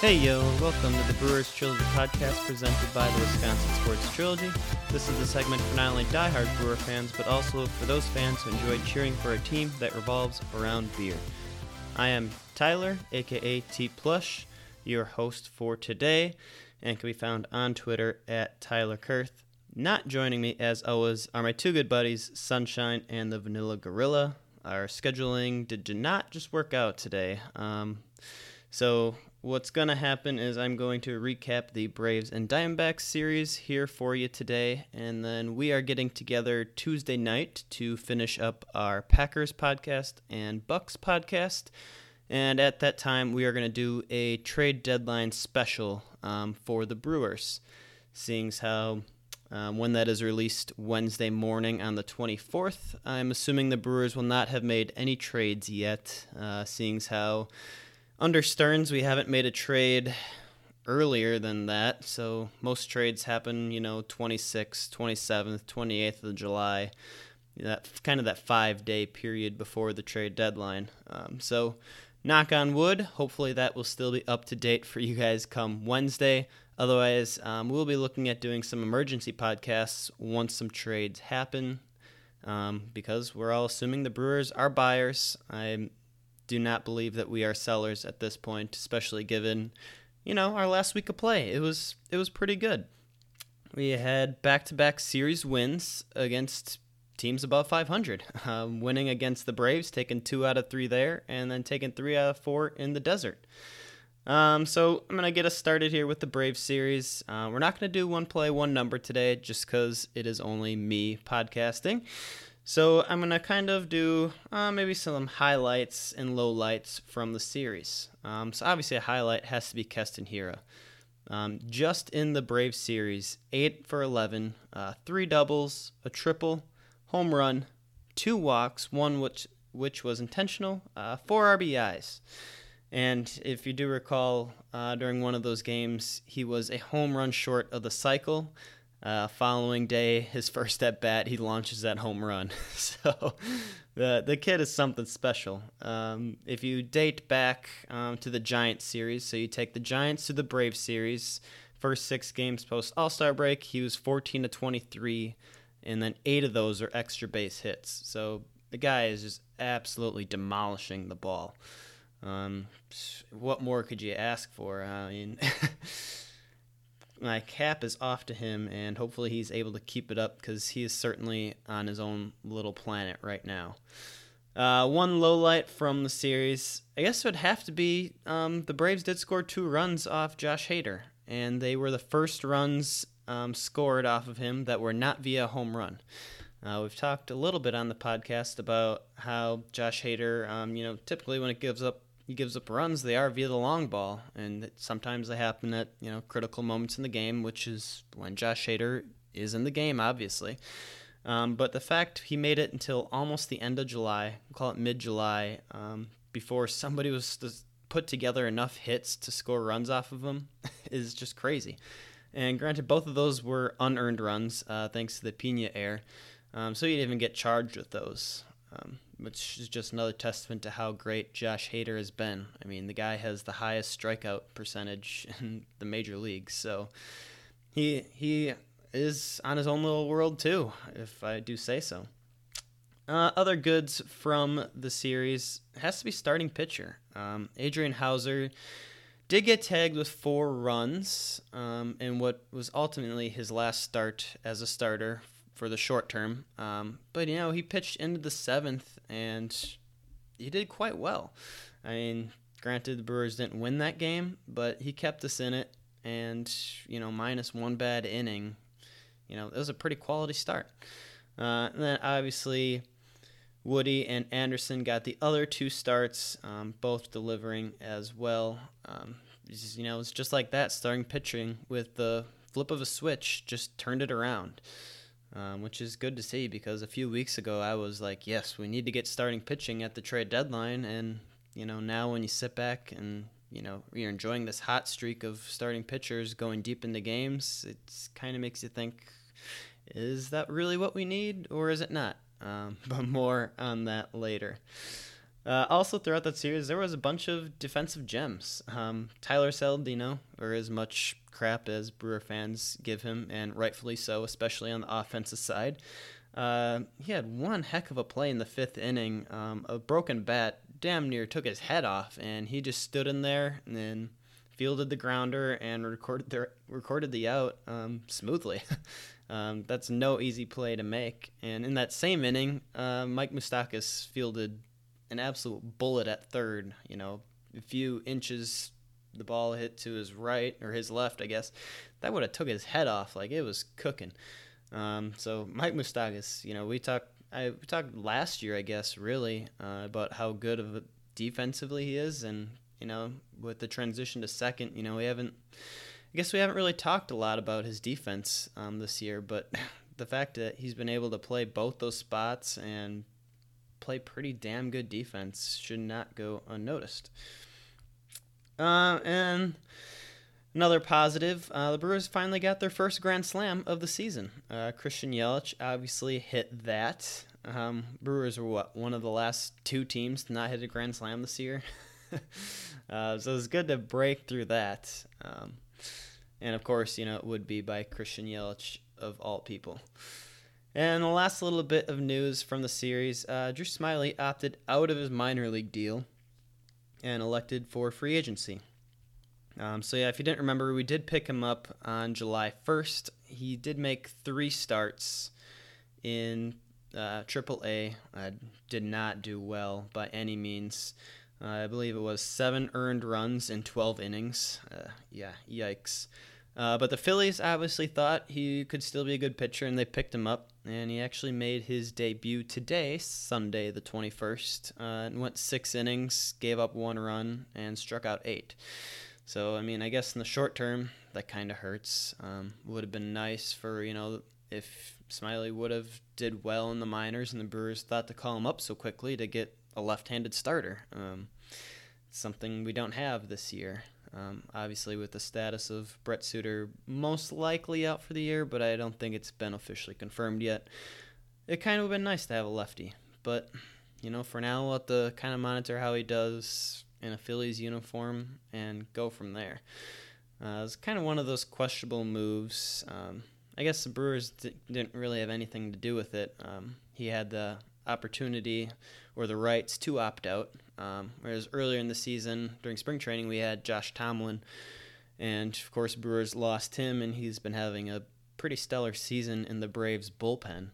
Hey yo, welcome to the Brewers Trilogy podcast presented by the Wisconsin Sports Trilogy. This is a segment for not only diehard Brewer fans, but also for those fans who enjoy cheering for a team that revolves around beer. I am Tyler, aka T Plush, your host for today, and can be found on Twitter at Tyler Kurth. Not joining me, as always, are my two good buddies, Sunshine and the Vanilla Gorilla. Our scheduling did not just work out today. Um, so what's going to happen is I'm going to recap the Braves and Diamondbacks series here for you today, and then we are getting together Tuesday night to finish up our Packers podcast and Bucks podcast. And at that time, we are going to do a trade deadline special um, for the Brewers, seeing how um, when that is released Wednesday morning on the 24th, I'm assuming the Brewers will not have made any trades yet, uh, seeing how under Stearns, we haven't made a trade earlier than that. So most trades happen, you know, 26th, 27th, 28th of July. That kind of that five day period before the trade deadline. Um, so knock on wood. Hopefully that will still be up to date for you guys come Wednesday. Otherwise, um, we'll be looking at doing some emergency podcasts once some trades happen. Um, because we're all assuming the Brewers are buyers. I do not believe that we are sellers at this point, especially given, you know, our last week of play. It was it was pretty good. We had back-to-back series wins against teams above 500, um, winning against the Braves, taking two out of three there, and then taking three out of four in the desert. Um, so I'm gonna get us started here with the Braves series. Uh, we're not gonna do one play, one number today, just because it is only me podcasting. So I'm gonna kind of do uh, maybe some highlights and lowlights from the series. Um, so obviously a highlight has to be Keston Hiura. Um, just in the Brave series, eight for 11, uh, three doubles, a triple, home run, two walks, one which which was intentional, uh, four RBIs. And if you do recall, uh, during one of those games, he was a home run short of the cycle. Uh, following day, his first at bat, he launches that home run. so the the kid is something special. Um, if you date back um, to the Giants series, so you take the Giants to the Braves series, first six games post All Star break, he was 14 to 23, and then eight of those are extra base hits. So the guy is just absolutely demolishing the ball. Um, what more could you ask for? I mean, my cap is off to him, and hopefully he's able to keep it up because he is certainly on his own little planet right now. Uh, one low light from the series, I guess it would have to be um, the Braves did score two runs off Josh Hader, and they were the first runs um, scored off of him that were not via home run. Uh, we've talked a little bit on the podcast about how Josh Hader, um, you know, typically when it gives up he gives up runs, they are via the long ball, and sometimes they happen at you know critical moments in the game, which is when Josh Hader is in the game, obviously. Um, but the fact he made it until almost the end of July, we'll call it mid-July, um, before somebody was put together enough hits to score runs off of him, is just crazy. And granted, both of those were unearned runs, uh, thanks to the Pena air. Um, so he didn't even get charged with those, um, which is just another testament to how great Josh Hader has been. I mean, the guy has the highest strikeout percentage in the major leagues, so he he is on his own little world too, if I do say so. Uh, other goods from the series has to be starting pitcher. Um, Adrian Houser did get tagged with four runs um, in what was ultimately his last start as a starter for the short term. Um, but you know, he pitched into the seventh and he did quite well. I mean, granted, the Brewers didn't win that game, but he kept us in it. and you know minus one bad inning. You know, it was a pretty quality start. Uh, and then obviously Woody and Anderson got the other two starts, um, both delivering as well. Um, you know, it's just like that, starting pitching with the flip of a switch, just turned it around, um, which is good to see because a few weeks ago I was like, yes, we need to get starting pitching at the trade deadline. And, you know, now when you sit back and, you know, you're enjoying this hot streak of starting pitchers going deep into games, it kind of makes you think, is that really what we need or is it not? Um, but more on that later. Uh, also, throughout that series, there was a bunch of defensive gems. Um, Tyler Saladino, or as much crap as Brewer fans give him, and rightfully so, especially on the offensive side. Uh, he had one heck of a play in the fifth inning. Um, a broken bat damn near took his head off, and he just stood in there and then fielded the grounder and recorded the recorded the out um, smoothly. um, that's no easy play to make. And in that same inning, uh, Mike Moustakas fielded an absolute bullet at third. You know, a few inches the ball hit to his right or his left, I guess, that would have took his head off. Like it was cooking. Um, so Mike Moustakas, you know, we talked I we talked last year, I guess, really uh, about how good of a defensively he is, and you know, with the transition to second, you know, we haven't. I guess we haven't really talked a lot about his defense um, this year, but the fact that he's been able to play both those spots and play pretty damn good defense should not go unnoticed. Uh, and another positive, uh, the Brewers finally got their first Grand Slam of the season. Uh, Christian Yelich obviously hit that. Um, Brewers were what one of the last two teams to not hit a Grand Slam this year. Uh, so it's good to break through that. Um, and of course, you know it would be by Christian Yelich of all people. And the last little bit of news from the series uh, Drew Smyly opted out of his minor league deal and elected for free agency. Um, so, yeah, if you didn't remember, we did pick him up on July 1st. He did make three starts in uh, AAA. Uh, did not do well by any means. Uh, I believe it was seven earned runs in 12 innings. Uh, yeah, yikes. Uh, but the Phillies obviously thought he could still be a good pitcher, and they picked him up. And he actually made his debut today, Sunday the 21st, uh, and went six innings, gave up one run, and struck out eight. So, I mean, I guess in the short term, that kind of hurts. Um, would have been nice for, you know, if Smyly would have did well in the minors and the Brewers thought to call him up so quickly to get a left-handed starter. Um, something we don't have this year. Um, obviously, with the status of Brent Suter most likely out for the year, but I don't think it's been officially confirmed yet. It kind of would have been nice to have a lefty, but you know, for now, we'll have to kind of monitor how he does in a Phillies uniform and go from there. Uh, it's kind of one of those questionable moves. Um, I guess the Brewers d- didn't really have anything to do with it. Um, he had the opportunity or the rights to opt out. Um, whereas earlier in the season, during spring training, we had Josh Tomlin, and of course, Brewers lost him, and he's been having a pretty stellar season in the Braves bullpen,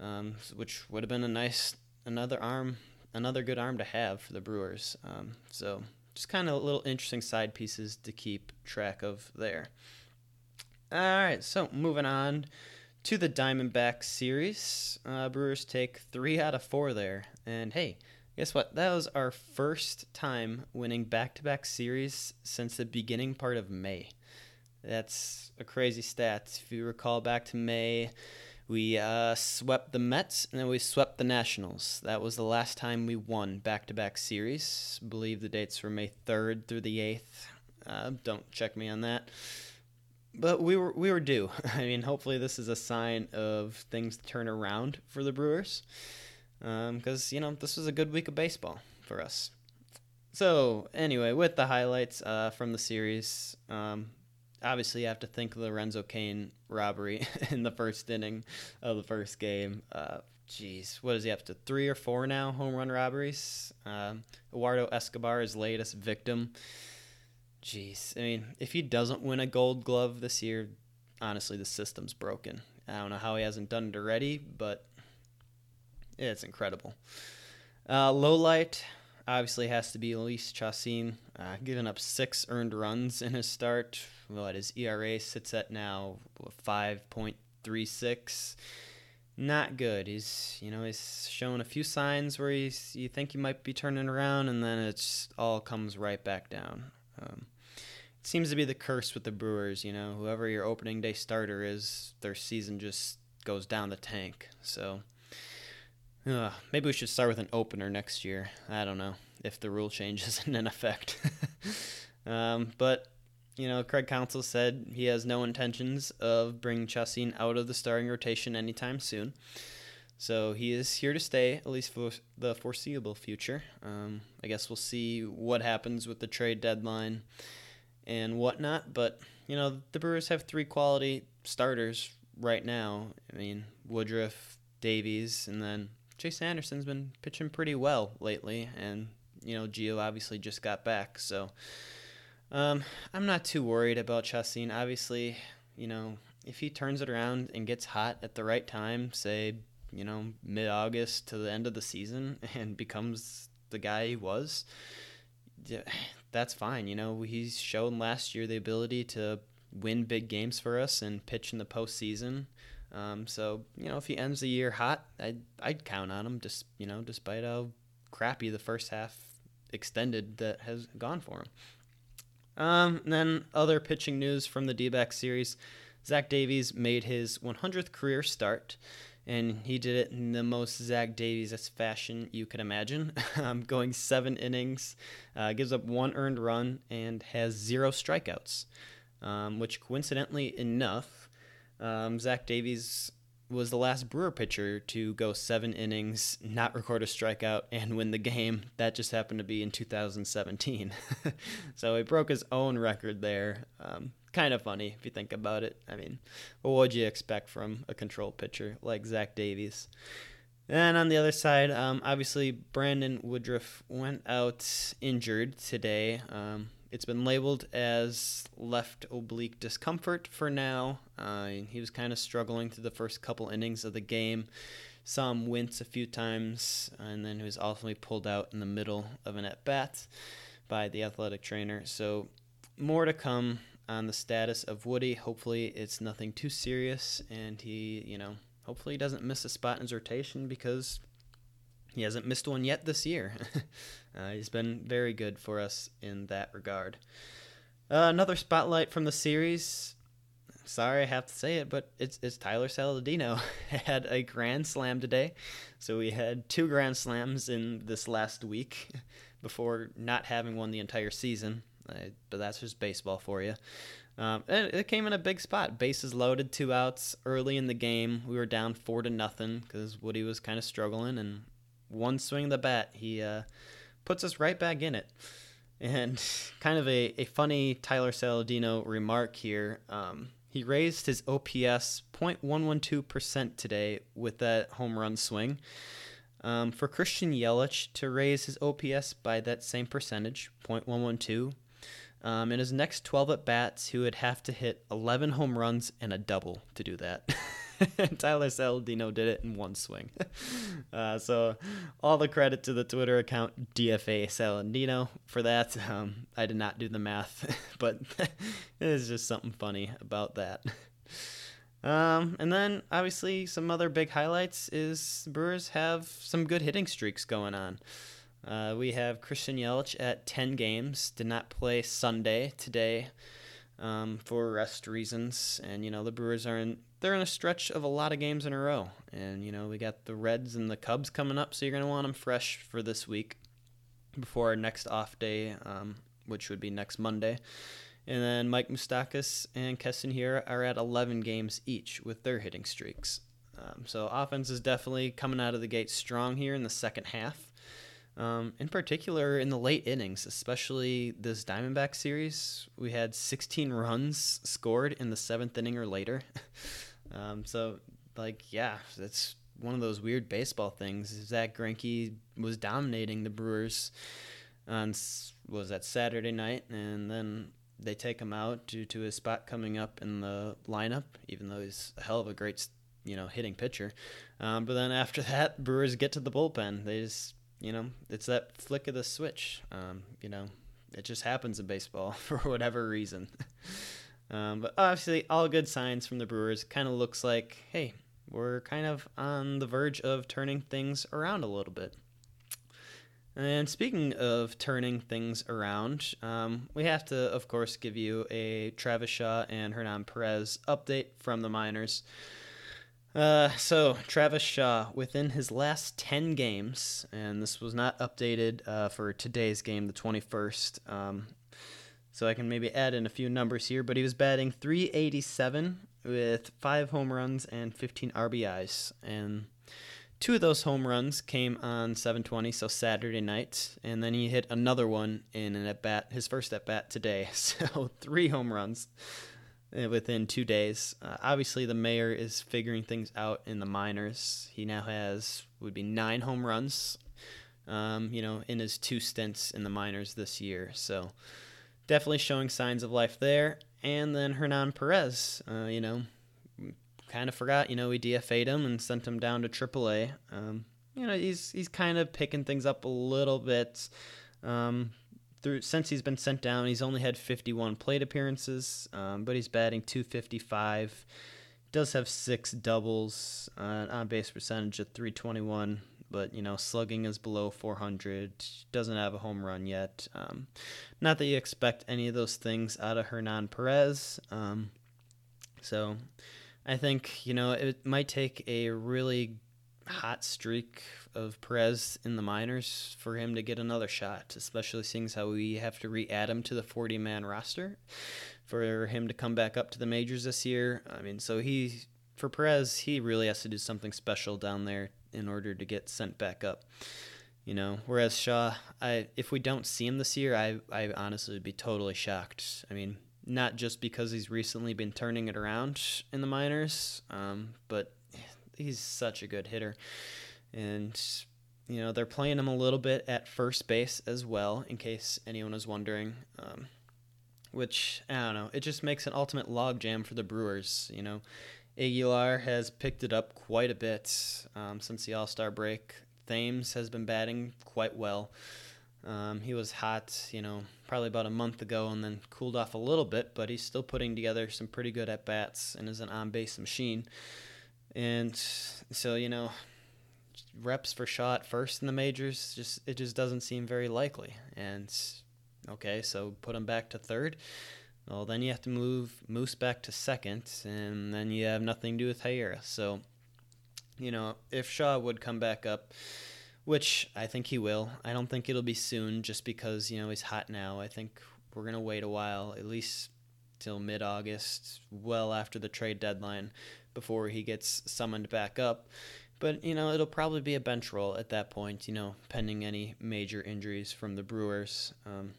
um, which would have been a nice another arm, another good arm to have for the Brewers. Um, so just kind of little interesting side pieces to keep track of there. All right, so moving on to the Diamondback series. Uh, Brewers take three out of four there. And hey, guess what? That was our first time winning back to back series since the beginning part of May. That's a crazy stat. If you recall back to May, we uh, swept the Mets and then we swept the Nationals. That was the last time we won back to back series. I believe the dates were May 3rd through the 8th. Uh, don't check me on that but we were we were due. I mean, hopefully this is a sign of things to turn around for the Brewers, because um, you know this was a good week of baseball for us. So anyway, with the highlights uh, from the series, um, obviously you have to think of the Lorenzo Cain robbery in the first inning of the first game. Uh, Jeez, what is he up to? Three or four now home run robberies. Um, Eduardo Escobar, is latest victim. Jeez, I mean, if he doesn't win a Gold Glove this year, honestly, the system's broken. I don't know how he hasn't done it already, but it's incredible. Uh, low light, obviously has to be Jhoulys Chacín, uh, giving up six earned runs in his start. What his ERA sits at now, five point three six. Not good. He's you know he's shown a few signs where he's you think he might be turning around, and then it's all comes right back down. Um, it seems to be the curse with the Brewers. You know, whoever your opening day starter is, their season just goes down the tank. So maybe we should start with an opener next year. I don't know if the rule change isn't in effect. um, but you know, Craig Counsell said he has no intentions of bringing Chacín out of the starting rotation anytime soon. So he is here to stay, at least for the foreseeable future. Um, I guess we'll see what happens with the trade deadline and whatnot. But, you know, the Brewers have three quality starters right now. I mean, Woodruff, Davies, and then Chase Anderson's been pitching pretty well lately. And, you know, Gio obviously just got back. So um, I'm not too worried about Chacín. Obviously, you know, if he turns it around and gets hot at the right time, say, you know, mid August to the end of the season and becomes the guy he was, that's fine. You know, he's shown last year the ability to win big games for us and pitch in the postseason. Um, so you know, if he ends the year hot, I'd I'd count on him. Just you know, despite how crappy the first half extended that has gone for him. Um, then other pitching news from the D-back series. Zach Davies made his 100th career start, and he did it in the most Zach Davies fashion you could imagine. um, going seven innings, uh, gives up one earned run, and has zero strikeouts um, which coincidentally enough, um, Zach Davies was the last Brewer pitcher to go seven innings, not record a strikeout, and win the game. That just happened to be in 2017. so he broke his own record there. Um, kind of funny if you think about it. I mean, what would you expect from a control pitcher like Zach Davies? And on the other side, um, obviously, Brandon Woodruff went out injured today. Um, it's been labeled as left oblique discomfort for now. Uh, he was kind of struggling through the first couple innings of the game. Saw him wince a few times, and then he was ultimately pulled out in the middle of an at bat by the athletic trainer. So, more to come on the status of Woody. Hopefully, it's nothing too serious, and he, you know, hopefully he doesn't miss a spot in his rotation because he hasn't missed one yet this year. uh, he's been very good for us in that regard. Uh, another spotlight from the series. Sorry, I have to say it, but it's it's Tyler Saladino had a grand slam today. So we had two grand slams in this last week before not having one the entire season. Uh, but that's just baseball for you. Um, and it came in a big spot. Bases loaded, two outs early in the game. We were down four to nothing because Woody was kind of struggling, and one swing of the bat, he uh, puts us right back in it. And kind of a, a funny Tyler Saladino remark here. Um, he raised his OPS 0.112% today with that home run swing. Um, for Christian Yelich to raise his OPS by that same percentage, 0.112, um, in his next 12 at bats, he would have to hit 11 home runs and a double to do that. Tyler Saladino did it in one swing. Uh, so, all the credit to the Twitter account DFA Saladino for that. Um, I did not do the math, but it is just something funny about that. Um, and then, obviously, some other big highlights is Brewers have some good hitting streaks going on. Uh, we have Christian Yelich at 10 games, did not play Sunday today um, for rest reasons. And, you know, the Brewers are in they're in a stretch of a lot of games in a row. And, you know, we got the Reds and the Cubs coming up, so you're going to want them fresh for this week before our next off day, um, which would be next Monday. And then Mike Moustakas and Keston Hiura at 11 games each with their hitting streaks. Um, so offense is definitely coming out of the gate strong here in the second half. Um, in particular, in the late innings, especially this Diamondback series, we had 16 runs scored in the seventh inning or later. um, so, like, yeah, that's one of those weird baseball things. Zack Greinke was dominating the Brewers on was that Saturday night, and then they take him out due to his spot coming up in the lineup, even though he's a hell of a great, you know, hitting pitcher. Um, but then after that, Brewers get to the bullpen. They just you know, it's that flick of the switch. Um, you know, it just happens in baseball for whatever reason. um, but obviously, all good signs from the Brewers. Kind of looks like, hey, we're kind of on the verge of turning things around a little bit. And speaking of turning things around, um, we have to, of course, give you a Travis Shaw and Hernan Perez update from the minors. Uh, so, Travis Shaw, within his last 10 games, and this was not updated uh, for today's game, the 21st, um, so I can maybe add in a few numbers here, but he was batting 387 with five home runs and 15 RBIs. And two of those home runs came on 720, so Saturday night, and then he hit another one in an at bat, his first at bat today. So three home runs uh, within two days. Uh, obviously, the mayor is figuring things out in the minors. He now has would be nine home runs, um, you know, in his two stints in the minors this year. So definitely showing signs of life there. And then Hernan Perez, uh, you know, kind of forgot, you know, we DFA'd him and sent him down to AAA. Um, you know, he's he's kind of picking things up a little bit. Um, through since he's been sent down, he's only had 51 plate appearances, um, but he's batting 255. Does have six doubles, uh, on base percentage of 321, but you know slugging is below 400. Doesn't have a home run yet. Um, not that you expect any of those things out of Hernan Perez. Um, so I think you know it might take a really hot streak of Perez in the minors for him to get another shot, especially seeing how we have to re-add him to the 40-man roster for him to come back up to the majors this year. I mean, so he for Perez, he really has to do something special down there in order to get sent back up. You know, whereas Shaw, I if we don't see him this year, I I honestly would be totally shocked. I mean, not just because he's recently been turning it around in the minors, um, but he's such a good hitter, and you know they're playing him a little bit at first base as well, in case anyone was wondering. Um, which I don't know, it just makes an ultimate logjam for the Brewers. You know, Aguilar has picked it up quite a bit um, since the All Star break. Thames has been batting quite well. Um, he was hot, you know, probably about a month ago and then cooled off a little bit, but he's still putting together some pretty good at bats and is an on base machine. And so, you know, reps for Shaw first in the majors just it just doesn't seem very likely. And okay, so put him back to third. Well, then you have to move Moose back to second, and then you have nothing to do with Hiura. So, you know, if Shaw would come back up, which I think he will, I don't think it'll be soon just because, you know, he's hot now. I think we're going to wait a while, at least till mid August, well after the trade deadline, before he gets summoned back up. But, you know, it'll probably be a bench role at that point, you know, pending any major injuries from the Brewers. Um,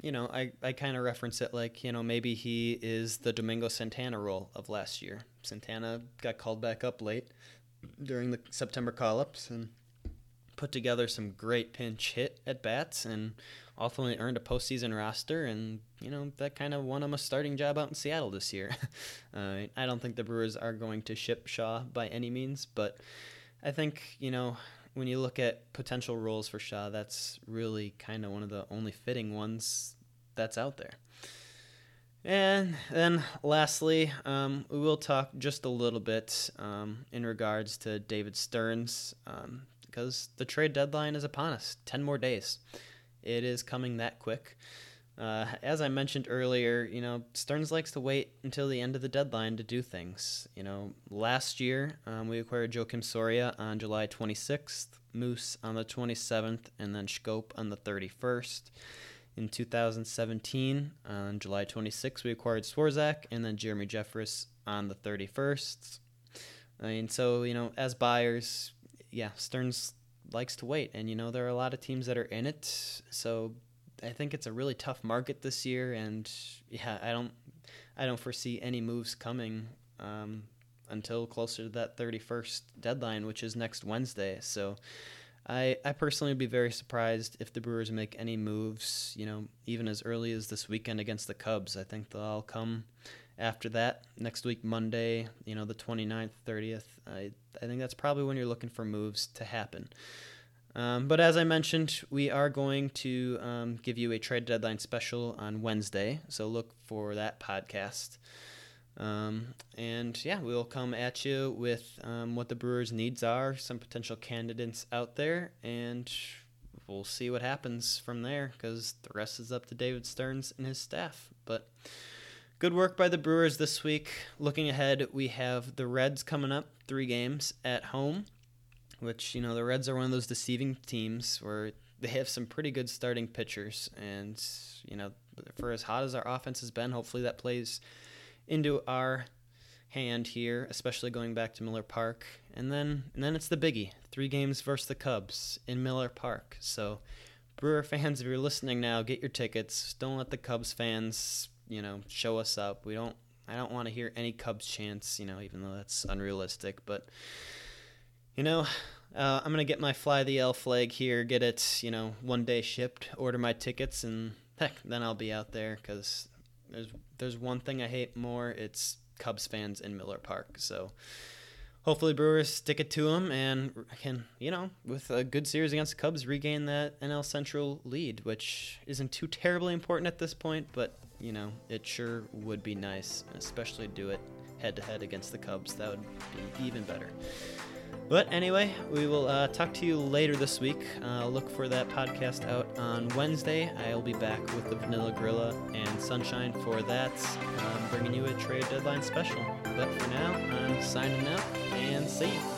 you know, I, I kind of reference it like, you know, maybe he is the Domingo Santana role of last year. Santana got called back up late during the September call ups and put together some great pinch hit at bats and ultimately earned a postseason roster. And, you know, that kind of won him a starting job out in Seattle this year. uh, I don't think the Brewers are going to ship Shaw by any means, but I think, you know, when you look at potential roles for Shaw, that's really kind of one of the only fitting ones that's out there. And then lastly, um, we will talk just a little bit um, in regards to David Stearns um, because the trade deadline is upon us 10 more days. It is coming that quick. Uh, as I mentioned earlier, you know, Stearns likes to wait until the end of the deadline to do things. You know, last year um, we acquired Joakim Soria on July 26th, Moose on the 27th, and then Schoop on the 31st. In 2017, on July 26th, we acquired Swarzak and then Jeremy Jeffress on the 31st. I mean, so, you know, as buyers, yeah, Stearns likes to wait. And, you know, there are a lot of teams that are in it. So I think it's a really tough market this year, and yeah, I don't, I don't foresee any moves coming um, until closer to that 31st deadline, which is next Wednesday. So, I, I personally would be very surprised if the Brewers make any moves, you know, even as early as this weekend against the Cubs. I think they'll all come after that next week, Monday, you know, the 29th, 30th. I, I think that's probably when you're looking for moves to happen. Um, but as I mentioned, we are going to um, give you a trade deadline special on Wednesday, so look for that podcast. Um, and yeah, we'll come at you with um, what the Brewers' needs are, some potential candidates out there, and we'll see what happens from there because the rest is up to David Stearns and his staff. But good work by the Brewers this week. Looking ahead, we have the Reds coming up, three games at home which you know the Reds are one of those deceiving teams where they have some pretty good starting pitchers, and you know for as hot as our offense has been, hopefully that plays into our hand here, especially going back to Miller Park, and then and then it's the biggie: three games versus the Cubs in Miller Park. So, Brewer fans, if you're listening now, get your tickets. Don't let the Cubs fans, you know, show us up. We don't. I don't want to hear any Cubs chants, you know, even though that's unrealistic, but you know, uh, I'm gonna get my fly the L flag here, get it, you know, one day shipped, order my tickets, and heck, then I'll be out there because there's there's one thing I hate more. It's Cubs fans in Miller Park. So hopefully Brewers stick it to them and can, you know, with a good series against the Cubs, regain that NL Central lead, which isn't too terribly important at this point, but you know, it sure would be nice, especially do it head to head against the Cubs. That would be even better. But anyway, we will uh, talk to you later this week. Uh, look for that podcast out on Wednesday. I'll be back with the Vanilla Gorilla and Sunshine for that, bringing you a trade deadline special. But for now, I'm signing out and see you.